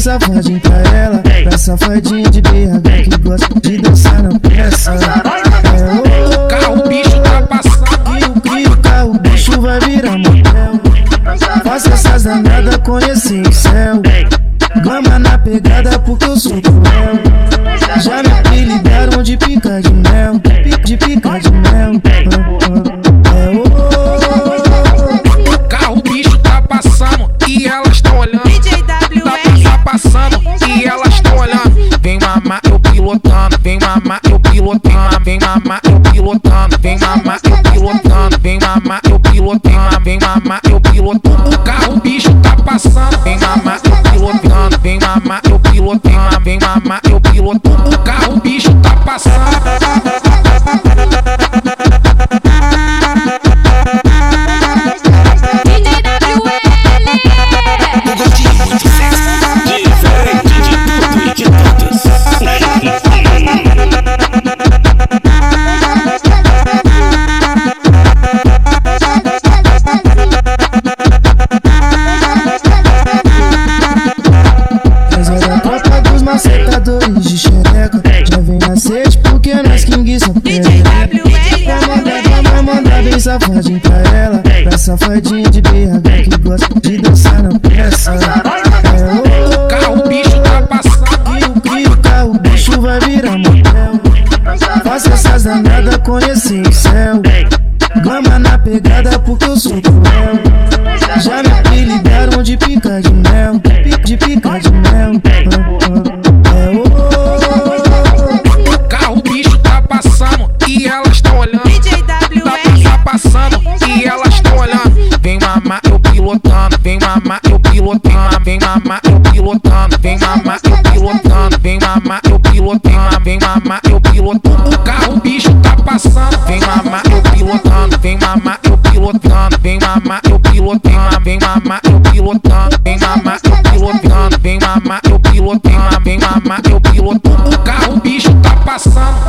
safadinho pra ela. Pra safadinha de BH que gosta de dançar na peça. É O carro bicho tá passando. o que o carro, o bicho vai virar motel. Faça essas danadas conhecer o céu. Gama na pegada porque eu sou cruel. Já me apelidaram de pica de mel. De pica de mel. É o O carro bicho tá passando e elas tão olhando. Passando e elas tão olhando. Vem mamar eu pilotando, vem mamar eu pilotando, vem mamar eu pilotando, vem mamar eu pilotando, vem mamar eu pilotando, vem mamar eu pilotando. O carro bicho tá passando, vem mamar eu pilotando, vem mamar eu pilotando, vem mamar eu pilotando. O carro bicho tá passando. Dos macetadores de xereca. Já vem na sede porque nós king DJ pega. Vai mandar, vai mandar bem safadinho pra ela. Pra safadinha de BH que gosta de dançar na peça. É O carro bicho tá passando. o que o carro, o bicho vai virar motel. Faça essas danadas conhecer o céu. Gama na pegada porque eu sou cruel. Já me apelidaram de pica de mel. De pica de mel. pilotando, vem mamar, eu pilotando, vem mamar, eu pilotando, vem mamar, eu pilotando, vem mamar, eu pilotando, vem mamar, eu pilotando. O carro bicho tá passando, vem mamar, eu pilotando, vem mamar, eu pilotando, vem mamar, eu pilotando, vem mamar, eu pilotando, vem mamar, eu pilotando, vem mamar, eu pilotando, vem mamar, eu pilotando. O carro bicho tá passando.